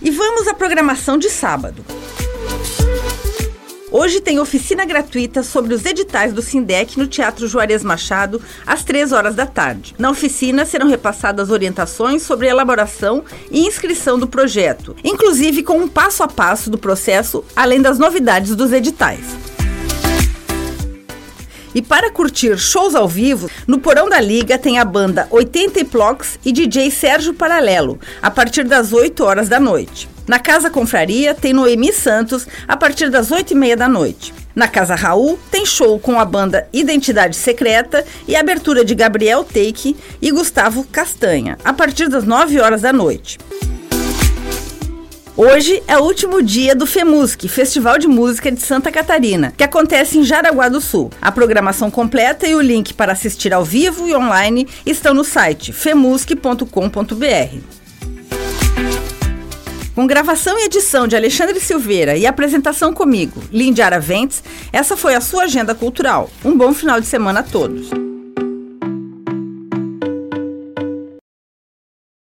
E vamos à programação de sábado. Hoje tem oficina gratuita sobre os editais do Sindec no Teatro Juarez Machado, às 3 horas da tarde. Na oficina serão repassadas orientações sobre a elaboração e inscrição do projeto, inclusive com um passo a passo do processo, além das novidades dos editais. E para curtir shows ao vivo, no Porão da Liga tem a banda 80 Plox e DJ Sérgio Paralelo, a partir das 8 horas da noite. Na Casa Confraria tem Noemi Santos a partir das 8 e meia da noite. Na Casa Raul tem show com a banda Identidade Secreta e abertura de Gabriel Take e Gustavo Castanha a partir das 9 horas da noite. Hoje é o último dia do FEMUSC, Festival de Música de Santa Catarina, que acontece em Jaraguá do Sul. A programação completa e o link para assistir ao vivo e online estão no site femusc.com.br. Com gravação e edição de Alexandre Silveira e apresentação comigo, Lindy Araventes, essa foi a sua agenda cultural. Um bom final de semana a todos.